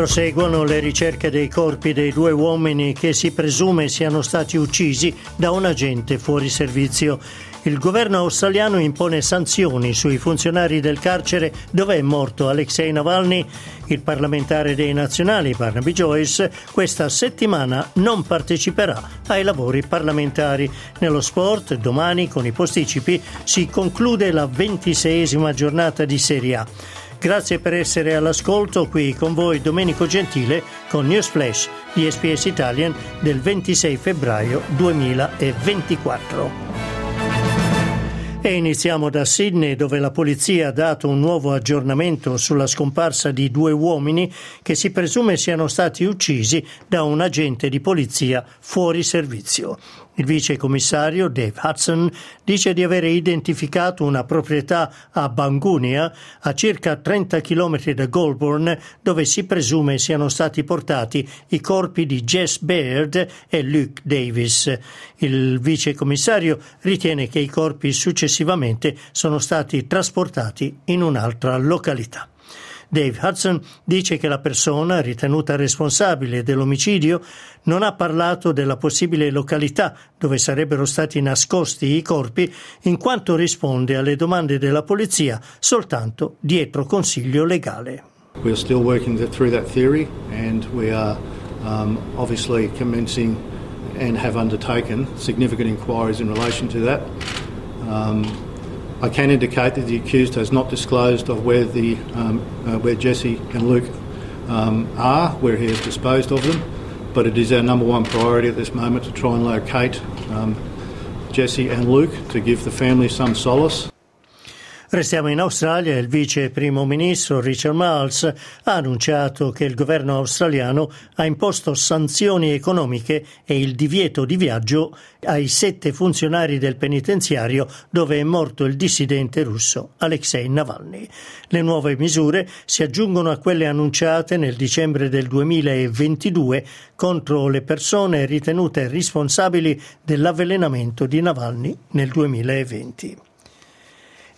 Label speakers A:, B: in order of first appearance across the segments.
A: Proseguono le ricerche dei corpi dei due uomini che si presume siano stati uccisi da un agente fuori servizio. Il governo australiano impone sanzioni sui funzionari del carcere dove è morto Alexei Navalny. Il parlamentare dei nazionali, Barnaby Joyce, questa settimana non parteciperà ai lavori parlamentari. Nello sport, domani con i posticipi si conclude la ventiseiesima giornata di Serie A. Grazie per essere all'ascolto qui con voi Domenico Gentile con News Flash di SPS Italian del 26 febbraio 2024. E iniziamo da Sydney dove la polizia ha dato un nuovo aggiornamento sulla scomparsa di due uomini che si presume siano stati uccisi da un agente di polizia fuori servizio. Il vice commissario Dave Hudson dice di avere identificato una proprietà a Bangunia, a circa 30 km da Goulburn, dove si presume siano stati portati i corpi di Jess Baird e Luke Davis. Il vice commissario ritiene che i corpi successivamente sono stati trasportati in un'altra località. Dave Hudson dice che la persona ritenuta responsabile dell'omicidio non ha parlato della possibile località dove sarebbero stati nascosti i corpi in quanto risponde alle domande della polizia soltanto dietro consiglio legale.
B: We're still working through that theory and we are um, obviously commencing and have undertaken significant inquiries in relation to that. Um, I can indicate that the accused has not disclosed of where the um, uh, where Jesse and Luke um, are, where he has disposed of them, but it is our number one priority at this moment to try and locate um, Jesse and Luke to give the family some solace.
A: Restiamo in Australia. Il vice primo ministro Richard Marles ha annunciato che il governo australiano ha imposto sanzioni economiche e il divieto di viaggio ai sette funzionari del penitenziario dove è morto il dissidente russo Alexei Navalny. Le nuove misure si aggiungono a quelle annunciate nel dicembre del 2022 contro le persone ritenute responsabili dell'avvelenamento di Navalny nel 2020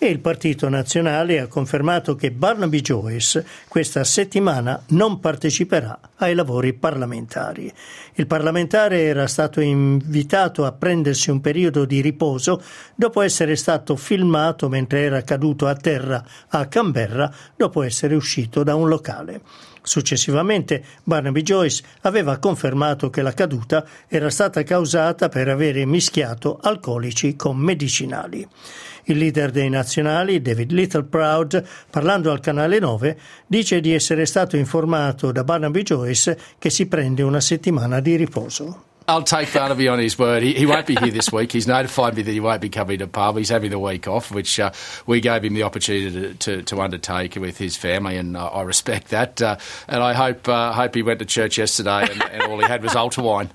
A: e il Partito Nazionale ha confermato che Barnaby Joyce questa settimana non parteciperà ai lavori parlamentari. Il parlamentare era stato invitato a prendersi un periodo di riposo dopo essere stato filmato mentre era caduto a terra a Canberra dopo essere uscito da un locale. Successivamente Barnaby Joyce aveva confermato che la caduta era stata causata per avere mischiato alcolici con medicinali. Il leader dei nazionali, David Littleproud, parlando al canale 9, dice di essere stato informato da Barnaby Joyce che si prende una settimana di riposo.
C: I'll take Barnaby on his word. He, he, won't be here this week. He's notified me that he won't be coming to pub. He's having the week off, which uh, we gave him the opportunity to, to, to, undertake with his family, and uh, I respect that. Uh, and I hope uh, hope he went to church yesterday and, and all he had was altar wine.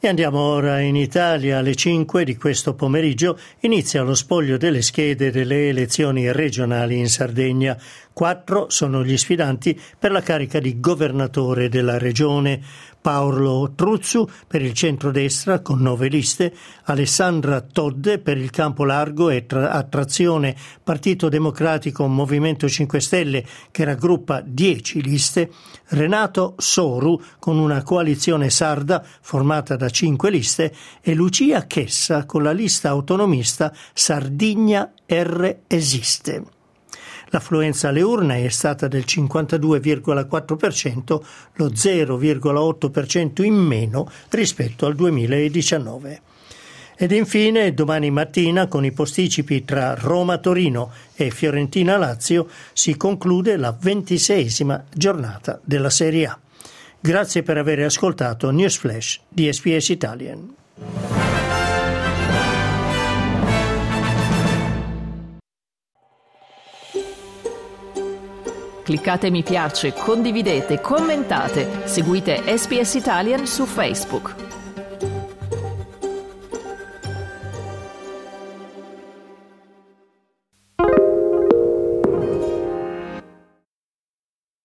A: E andiamo ora in Italia. Alle 5 di questo pomeriggio inizia lo spoglio delle schede delle elezioni regionali in Sardegna. Quattro sono gli sfidanti per la carica di governatore della regione. Paolo Truzzu per il centrodestra con nove liste, Alessandra Todde per il campo largo e tra- attrazione Partito Democratico Movimento 5 Stelle che raggruppa dieci liste, Renato Soru con una coalizione sarda formata da cinque liste e Lucia Chessa con la lista autonomista Sardigna R Esiste. L'affluenza alle urne è stata del 52,4%, lo 0,8% in meno rispetto al 2019. Ed infine domani mattina con i posticipi tra Roma-Torino e Fiorentina-Lazio si conclude la ventiseiesima giornata della Serie A. Grazie per aver ascoltato News Flash di SPS Italian.
D: Cliccate mi piace, condividete, commentate, seguite SPS Italian su Facebook.